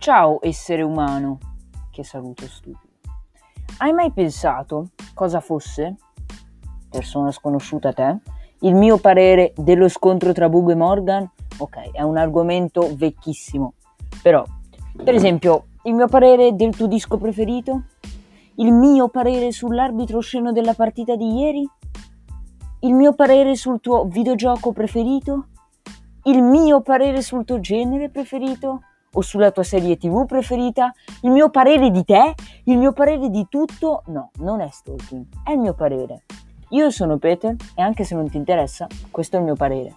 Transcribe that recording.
Ciao essere umano, che saluto stupido. Hai mai pensato cosa fosse, persona sconosciuta a te, il mio parere dello scontro tra Bugo e Morgan? Ok, è un argomento vecchissimo, però, per esempio, il mio parere del tuo disco preferito? Il mio parere sull'arbitro sceno della partita di ieri? Il mio parere sul tuo videogioco preferito? Il mio parere sul tuo genere preferito? O sulla tua serie tv preferita, il mio parere di te, il mio parere di tutto, no, non è stalking, è il mio parere. Io sono Peter e anche se non ti interessa, questo è il mio parere.